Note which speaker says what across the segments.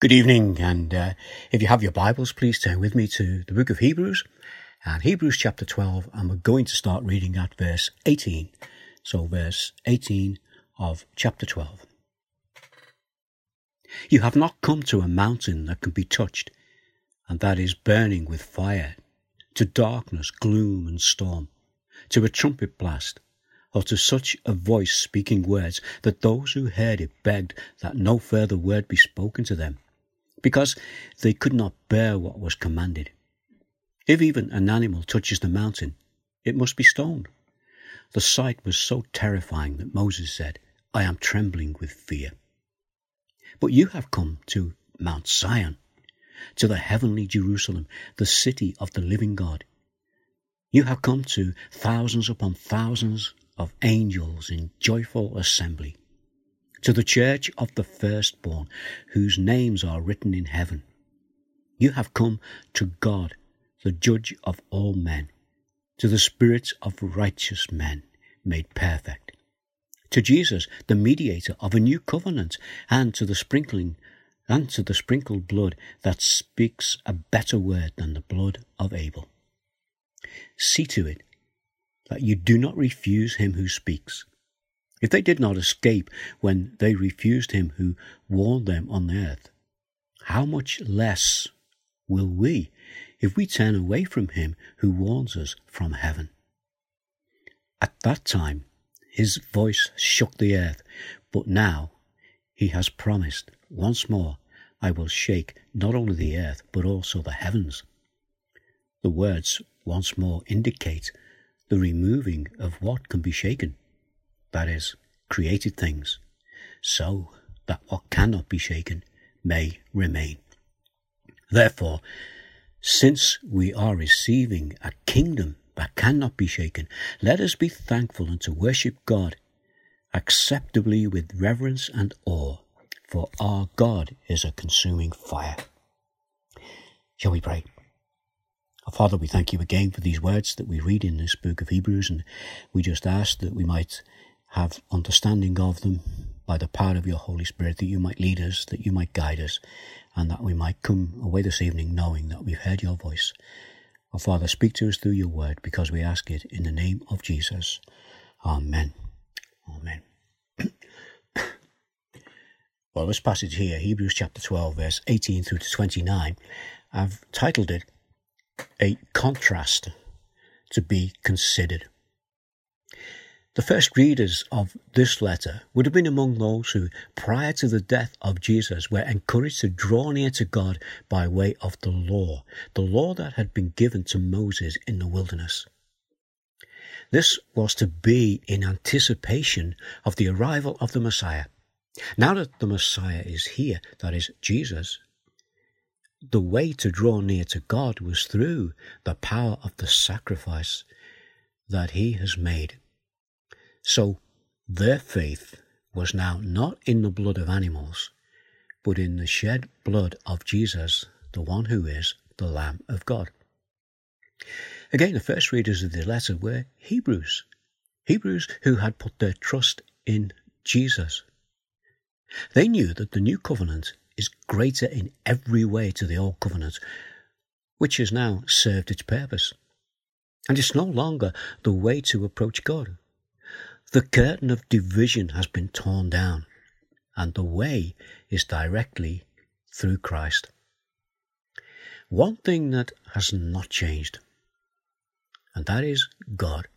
Speaker 1: Good evening, and uh, if you have your Bibles, please turn with me to the book of Hebrews, and Hebrews chapter 12, and we're going to start reading at verse 18. So, verse 18 of chapter 12. You have not come to a mountain that can be touched, and that is burning with fire, to darkness, gloom, and storm, to a trumpet blast, or to such a voice speaking words that those who heard it begged that no further word be spoken to them because they could not bear what was commanded. If even an animal touches the mountain, it must be stoned. The sight was so terrifying that Moses said, I am trembling with fear. But you have come to Mount Zion, to the heavenly Jerusalem, the city of the living God. You have come to thousands upon thousands of angels in joyful assembly to the church of the firstborn, whose names are written in heaven. You have come to God, the judge of all men, to the spirits of righteous men made perfect, to Jesus, the mediator of a new covenant, and to the sprinkling and to the sprinkled blood that speaks a better word than the blood of Abel. See to it that you do not refuse him who speaks. If they did not escape when they refused him who warned them on earth, how much less will we if we turn away from him who warns us from heaven? At that time, his voice shook the earth, but now he has promised once more, I will shake not only the earth, but also the heavens. The words once more indicate the removing of what can be shaken that is, created things, so that what cannot be shaken may remain. Therefore, since we are receiving a kingdom that cannot be shaken, let us be thankful and to worship God acceptably with reverence and awe, for our God is a consuming fire. Shall we pray? Our Father, we thank you again for these words that we read in this book of Hebrews, and we just ask that we might have understanding of them by the power of your Holy Spirit, that you might lead us, that you might guide us, and that we might come away this evening knowing that we've heard your voice. Our Father, speak to us through your word because we ask it in the name of Jesus. Amen. Amen. well, this passage here, Hebrews chapter 12, verse 18 through to 29, I've titled it A Contrast to be Considered. The first readers of this letter would have been among those who, prior to the death of Jesus, were encouraged to draw near to God by way of the law, the law that had been given to Moses in the wilderness. This was to be in anticipation of the arrival of the Messiah. Now that the Messiah is here, that is, Jesus, the way to draw near to God was through the power of the sacrifice that he has made so their faith was now not in the blood of animals, but in the shed blood of Jesus, the one who is the Lamb of God. Again, the first readers of the letter were Hebrews, Hebrews who had put their trust in Jesus. They knew that the new covenant is greater in every way to the old covenant, which has now served its purpose. And it's no longer the way to approach God. The curtain of division has been torn down, and the way is directly through Christ. One thing that has not changed, and that is God.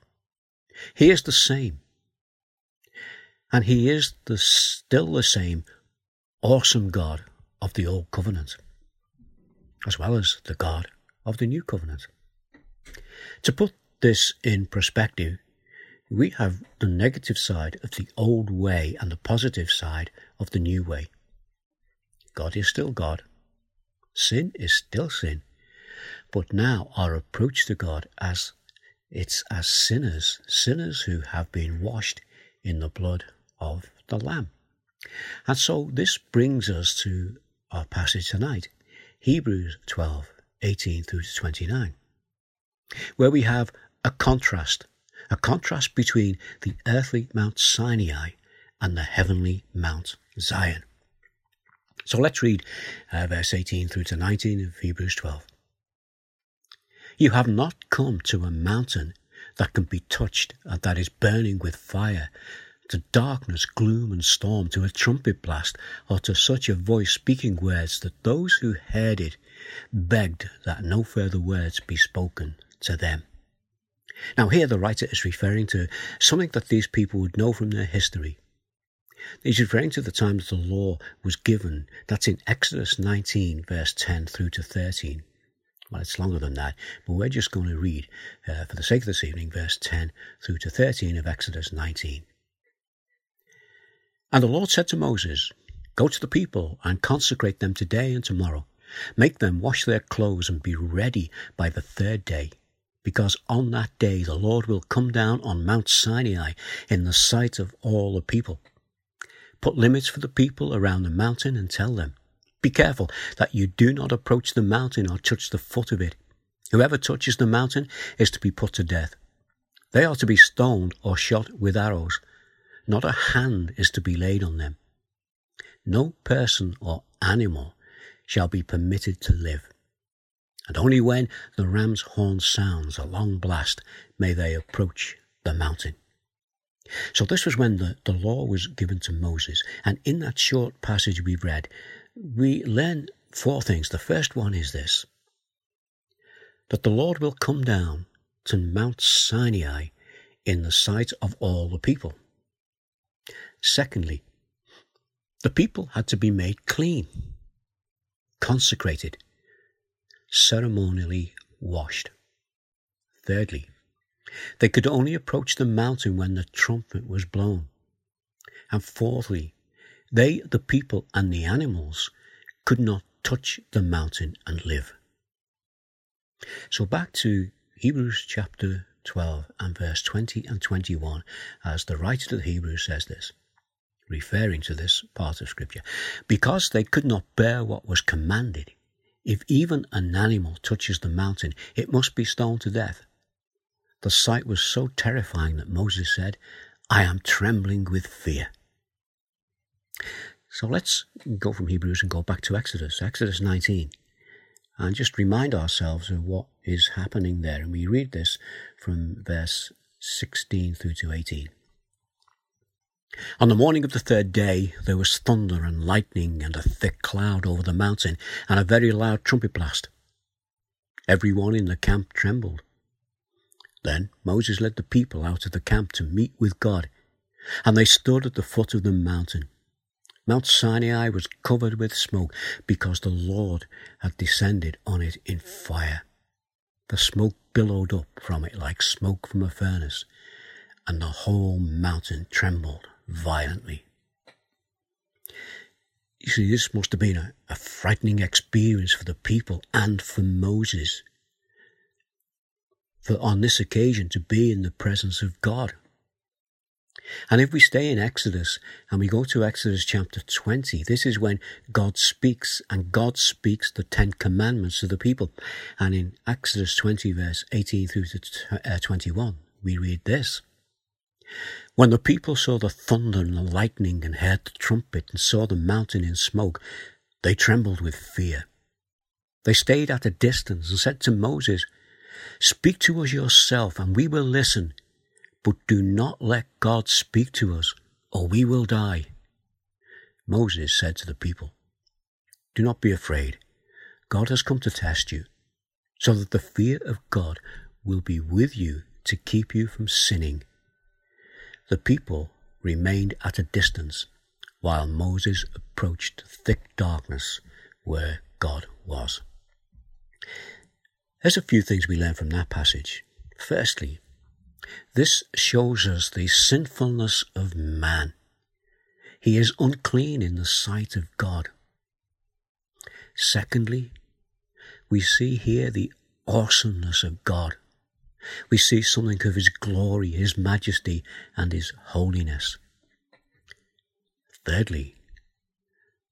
Speaker 1: He is the same. And He is the, still the same awesome God of the Old Covenant, as well as the God of the New Covenant. To put this in perspective, we have the negative side of the old way and the positive side of the new way. God is still God. Sin is still sin. But now our approach to God as it's as sinners, sinners who have been washed in the blood of the Lamb. And so this brings us to our passage tonight, Hebrews 12, 18 through to 29, where we have a contrast a contrast between the earthly Mount Sinai and the heavenly Mount Zion. So let's read uh, verse 18 through to 19 of Hebrews 12. You have not come to a mountain that can be touched and that is burning with fire, to darkness, gloom, and storm, to a trumpet blast, or to such a voice speaking words that those who heard it begged that no further words be spoken to them. Now, here the writer is referring to something that these people would know from their history. He's referring to the time that the law was given. That's in Exodus 19, verse 10 through to 13. Well, it's longer than that, but we're just going to read, uh, for the sake of this evening, verse 10 through to 13 of Exodus 19. And the Lord said to Moses, Go to the people and consecrate them today and tomorrow. Make them wash their clothes and be ready by the third day, because on that day the Lord will come down on Mount Sinai in the sight of all the people. Put limits for the people around the mountain and tell them, Be careful that you do not approach the mountain or touch the foot of it. Whoever touches the mountain is to be put to death. They are to be stoned or shot with arrows. Not a hand is to be laid on them. No person or animal shall be permitted to live. And only when the ram's horn sounds a long blast may they approach the mountain. So this was when the, the law was given to Moses. And in that short passage we've read, we learn four things. The first one is this that the Lord will come down to Mount Sinai in the sight of all the people. Secondly, the people had to be made clean, consecrated, ceremonially washed. Thirdly, they could only approach the mountain when the trumpet was blown. And fourthly, they, the people and the animals, could not touch the mountain and live. So back to Hebrews chapter 12 and verse 20 and 21, as the writer to the Hebrews says this, referring to this part of Scripture, because they could not bear what was commanded, if even an animal touches the mountain, it must be stoned to death. The sight was so terrifying that Moses said, I am trembling with fear. So let's go from Hebrews and go back to Exodus, Exodus 19, and just remind ourselves of what is happening there. And we read this from verse 16 through to 18. On the morning of the third day, there was thunder and lightning and a thick cloud over the mountain and a very loud trumpet blast. Everyone in the camp trembled. Then Moses led the people out of the camp to meet with God, and they stood at the foot of the mountain. Mount Sinai was covered with smoke because the Lord had descended on it in fire. The smoke billowed up from it like smoke from a furnace, and the whole mountain trembled violently. You see, this must have been a, a frightening experience for the people and for Moses for on this occasion to be in the presence of God. And if we stay in Exodus and we go to Exodus chapter 20, this is when God speaks and God speaks the Ten Commandments to the people. And in Exodus 20 verse 18 through to uh, 21, we read this. When the people saw the thunder and the lightning and heard the trumpet and saw the mountain in smoke, they trembled with fear. They stayed at a distance and said to Moses, Speak to us yourself, and we will listen. But do not let God speak to us, or we will die. Moses said to the people, Do not be afraid. God has come to test you, so that the fear of God will be with you to keep you from sinning. The people remained at a distance while Moses approached thick darkness where God was. There's a few things we learn from that passage. Firstly, this shows us the sinfulness of man. He is unclean in the sight of God. Secondly, we see here the awesomeness of God. We see something of His glory, His majesty, and His holiness. Thirdly,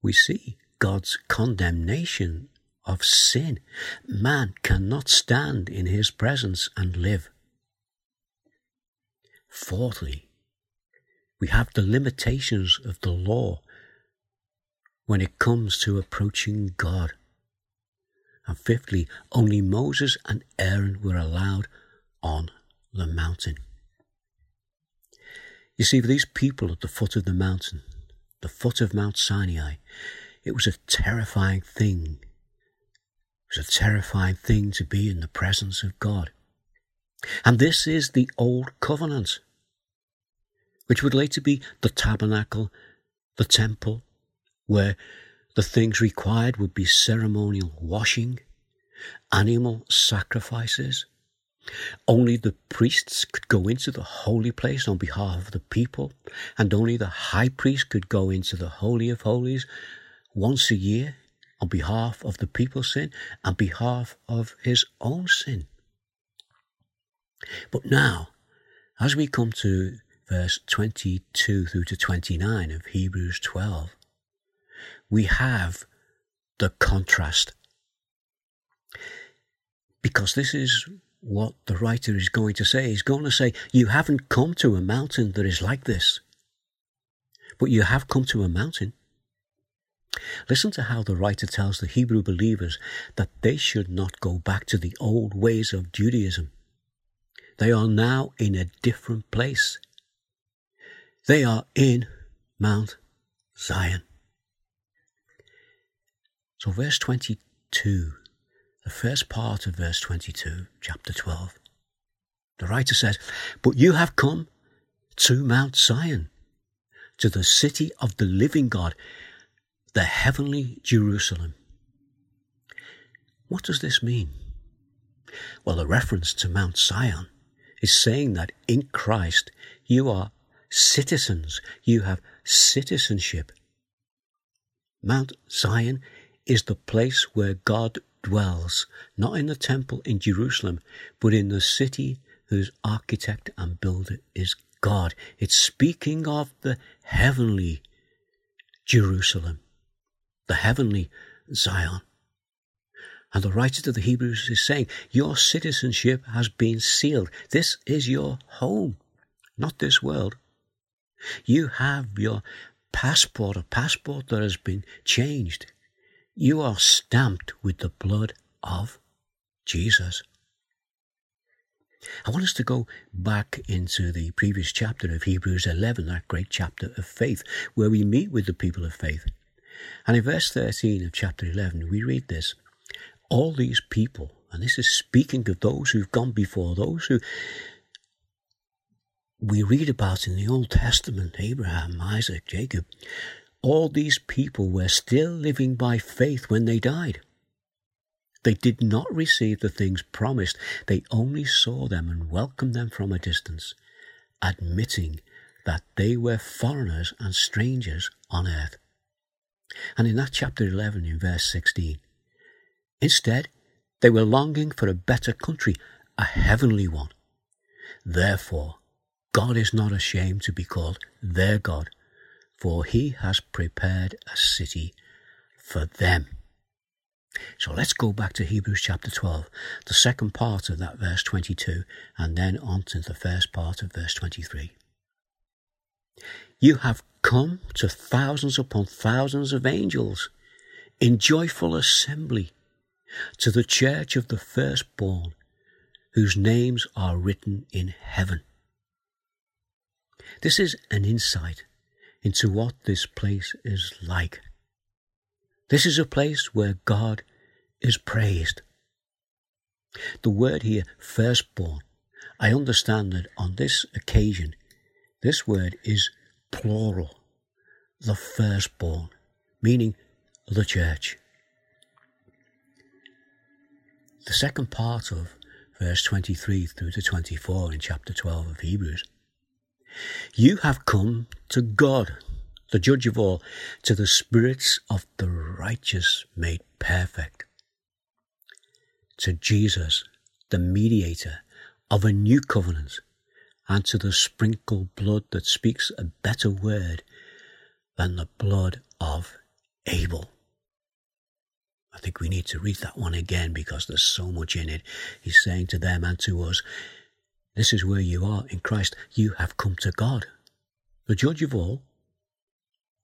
Speaker 1: we see God's condemnation of sin. Man cannot stand in his presence and live. Fourthly, we have the limitations of the law when it comes to approaching God. And fifthly, only Moses and Aaron were allowed on the mountain. You see, for these people at the foot of the mountain, the foot of Mount Sinai, it was a terrifying thing. It was a terrifying thing to be in the presence of God. And this is the Old Covenant, which would later be the tabernacle, the temple, where the things required would be ceremonial washing, animal sacrifices. Only the priests could go into the holy place on behalf of the people, and only the high priest could go into the Holy of Holies once a year on behalf of the people's sin and behalf of his own sin. But now, as we come to verse 22 through to 29 of Hebrews 12, we have the contrast. Because this is what the writer is going to say. He's going to say, You haven't come to a mountain that is like this, but you have come to a mountain. Listen to how the writer tells the Hebrew believers that they should not go back to the old ways of Judaism. They are now in a different place. They are in Mount Zion. So, verse 22, the first part of verse 22, chapter 12, the writer says, But you have come to Mount Zion, to the city of the living God, the heavenly Jerusalem. What does this mean? Well, the reference to Mount Zion is saying that in Christ you are citizens, you have citizenship. Mount Zion is the place where God dwells, not in the temple in Jerusalem, but in the city whose architect and builder is God. It's speaking of the heavenly Jerusalem, the heavenly Zion. And the writer to the Hebrews is saying, Your citizenship has been sealed. This is your home, not this world. You have your passport, a passport that has been changed. You are stamped with the blood of Jesus. I want us to go back into the previous chapter of Hebrews 11, that great chapter of faith, where we meet with the people of faith. And in verse 13 of chapter 11, we read this All these people, and this is speaking of those who've gone before, those who we read about in the Old Testament Abraham, Isaac, Jacob, all these people were still living by faith when they died. They did not receive the things promised, they only saw them and welcomed them from a distance, admitting that they were foreigners and strangers on earth. And in that chapter 11, in verse 16, instead, they were longing for a better country, a heavenly one. Therefore, God is not ashamed to be called their God for he has prepared a city for them. So let's go back to Hebrews chapter 12, the second part of that verse 22, and then on to the first part of verse 23. You have come to thousands upon thousands of angels in joyful assembly to the church of the firstborn, whose names are written in heaven. This is an insight into what this place is like. This is a place where God is praised. The word here, firstborn, I understand that on this occasion, this word is plural, the firstborn, meaning the church. The second part of verse 23 through to 24 in chapter 12 of Hebrews you have come to God, the judge of all, to the spirits of the righteous made perfect, to Jesus, the mediator of a new covenant, and to the sprinkled blood that speaks a better word than the blood of Abel. I think we need to read that one again because there's so much in it. He's saying to them and to us, this is where you are in Christ. You have come to God, the judge of all,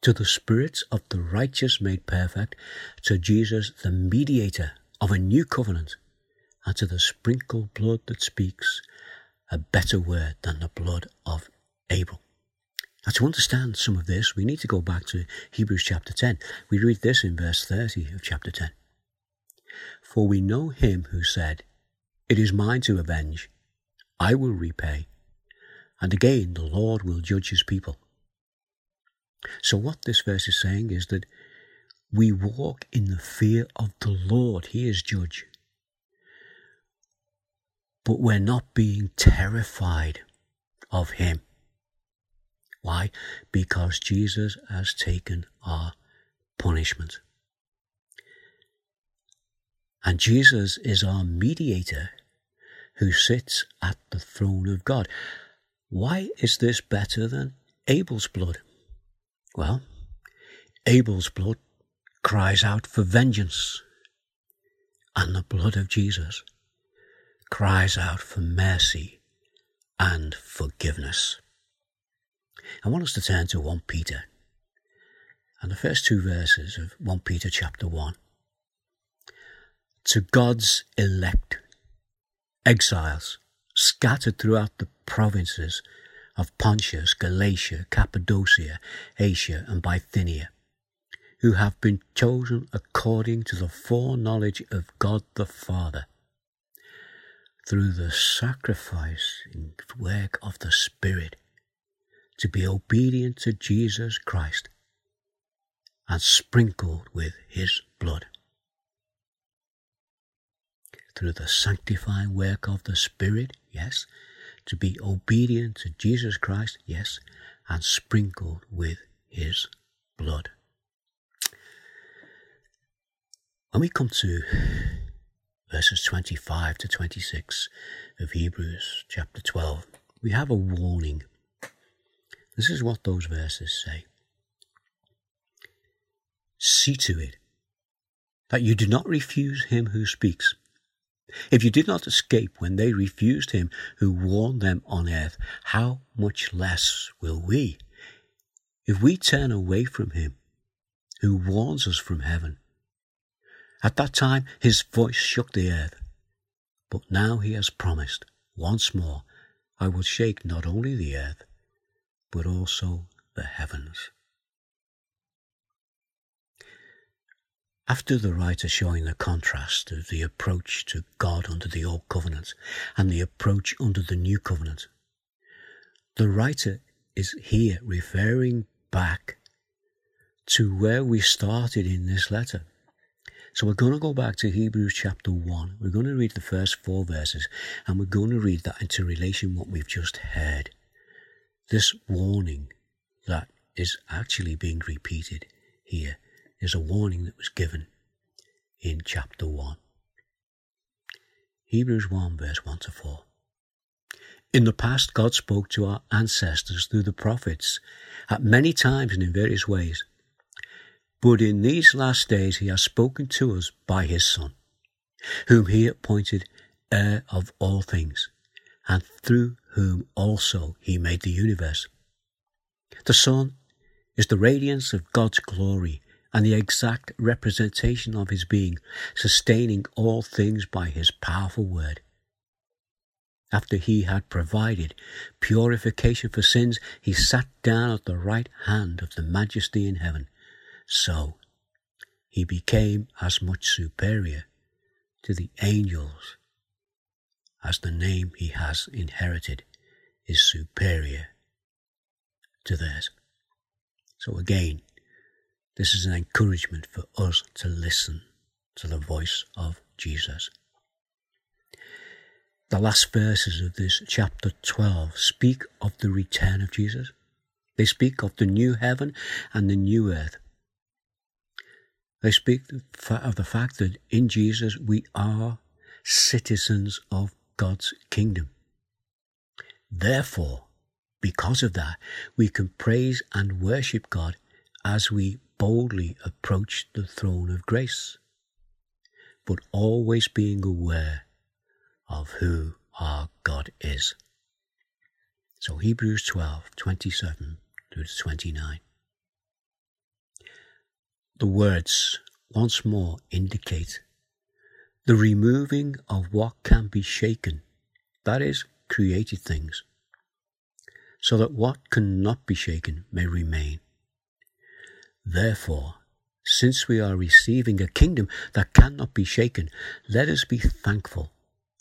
Speaker 1: to the spirits of the righteous made perfect, to Jesus, the mediator of a new covenant, and to the sprinkled blood that speaks a better word than the blood of Abel. Now, to understand some of this, we need to go back to Hebrews chapter 10. We read this in verse 30 of chapter 10. For we know him who said, It is mine to avenge, I will repay, and again the Lord will judge his people. So, what this verse is saying is that we walk in the fear of the Lord. He is judge. But we're not being terrified of Him. Why? Because Jesus has taken our punishment. And Jesus is our mediator who sits at the throne of God. Why is this better than Abel's blood? Well, Abel's blood cries out for vengeance, and the blood of Jesus cries out for mercy and forgiveness. I want us to turn to 1 Peter and the first two verses of 1 Peter chapter 1. To God's elect, exiles scattered throughout the provinces of Pontus, Galatia, Cappadocia, Asia, and Bithynia, who have been chosen according to the foreknowledge of God the Father, through the sacrificing work of the Spirit, to be obedient to Jesus Christ and sprinkled with his blood. Through the sanctifying work of the Spirit, yes, to be obedient to Jesus Christ, yes, and sprinkled with his blood. When we come to verses 25 to 26 of Hebrews chapter 12, we have a warning. This is what those verses say. See to it that you do not refuse him who speaks. If you did not escape when they refused him who warned them on earth, how much less will we? If we turn away from him who warns us from heaven. At that time his voice shook the earth, but now he has promised once more, I will shake not only the earth, but also the heavens. After the writer showing the contrast of the approach to God under the Old Covenant and the approach under the New Covenant, the writer is here referring back to where we started in this letter. So we're going to go back to Hebrews chapter 1. We're going to read the first four verses and we're going to read that into relation what we've just heard. This warning that is actually being repeated here is a warning that was given in chapter 1. Hebrews 1, verse 1 to 4. In the past, God spoke to our ancestors through the prophets at many times and in various ways. But in these last days, He has spoken to us by His Son, whom He appointed heir of all things, and through whom also He made the universe. The Son is the radiance of God's glory and the exact representation of his being, sustaining all things by his powerful word. After he had provided purification for sins, he sat down at the right hand of the majesty in heaven. So he became as much superior to the angels as the name he has inherited is superior to theirs. So again, this is an encouragement for us to listen to the voice of Jesus. The last verses of this chapter 12 speak of the return of Jesus. They speak of the new heaven and the new earth. They speak of the fact that in Jesus we are citizens of God's kingdom. Therefore, because of that, we can praise and worship God as we boldly approach the throne of grace, but always being aware of who our God is. So Hebrews 12, 27 to 29. the words once more indicate the removing of what can be shaken, that is, created things, so that what cannot be shaken may remain. Therefore, since we are receiving a kingdom that cannot be shaken, let us be thankful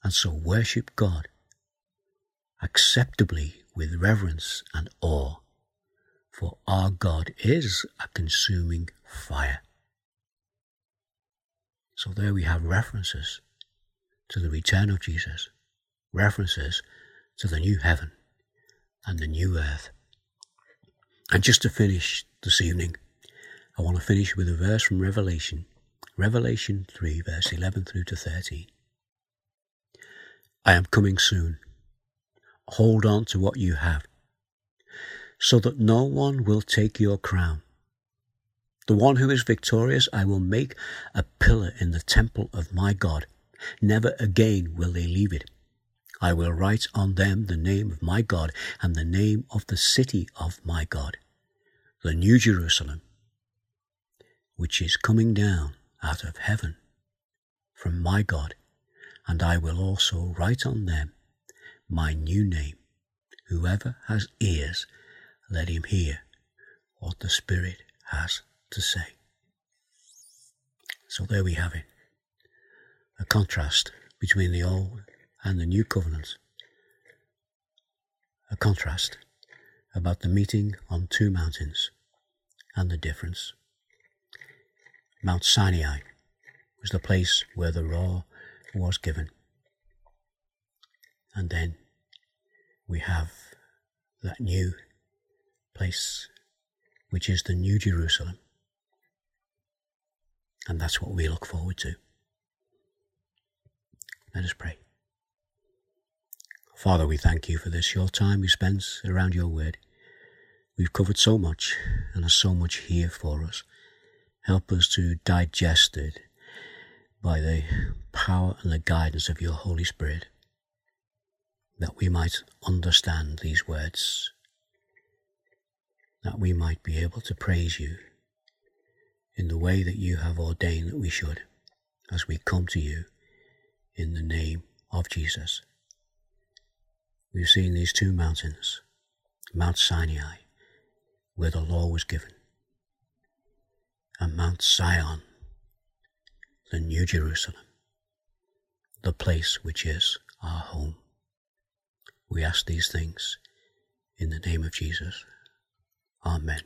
Speaker 1: and so worship God acceptably with reverence and awe, for our God is a consuming fire. So there we have references to the return of Jesus, references to the new heaven and the new earth. And just to finish this evening, I want to finish with a verse from Revelation, Revelation 3, verse 11 through to 13. I am coming soon. Hold on to what you have, so that no one will take your crown. The one who is victorious I will make a pillar in the temple of my God. Never again will they leave it. I will write on them the name of my God and the name of the city of my God, the New Jerusalem, which is coming down out of heaven from my God, and I will also write on them my new name. Whoever has ears, let him hear what the Spirit has to say. So there we have it. A contrast between the old and the new covenant. A contrast about the meeting on two mountains and the difference. Mount Sinai was the place where the law was given. And then we have that new place, which is the New Jerusalem. And that's what we look forward to. Let us pray. Father, we thank you for this short time we spent around your word. We've covered so much, and there's so much here for us. Help us to digest it by the power and the guidance of your Holy Spirit, that we might understand these words, that we might be able to praise you in the way that you have ordained that we should, as we come to you in the name of Jesus. We've seen these two mountains, Mount Sinai, where the law was given, and Mount Zion, the New Jerusalem, the place which is our home. We ask these things in the name of Jesus. Amen.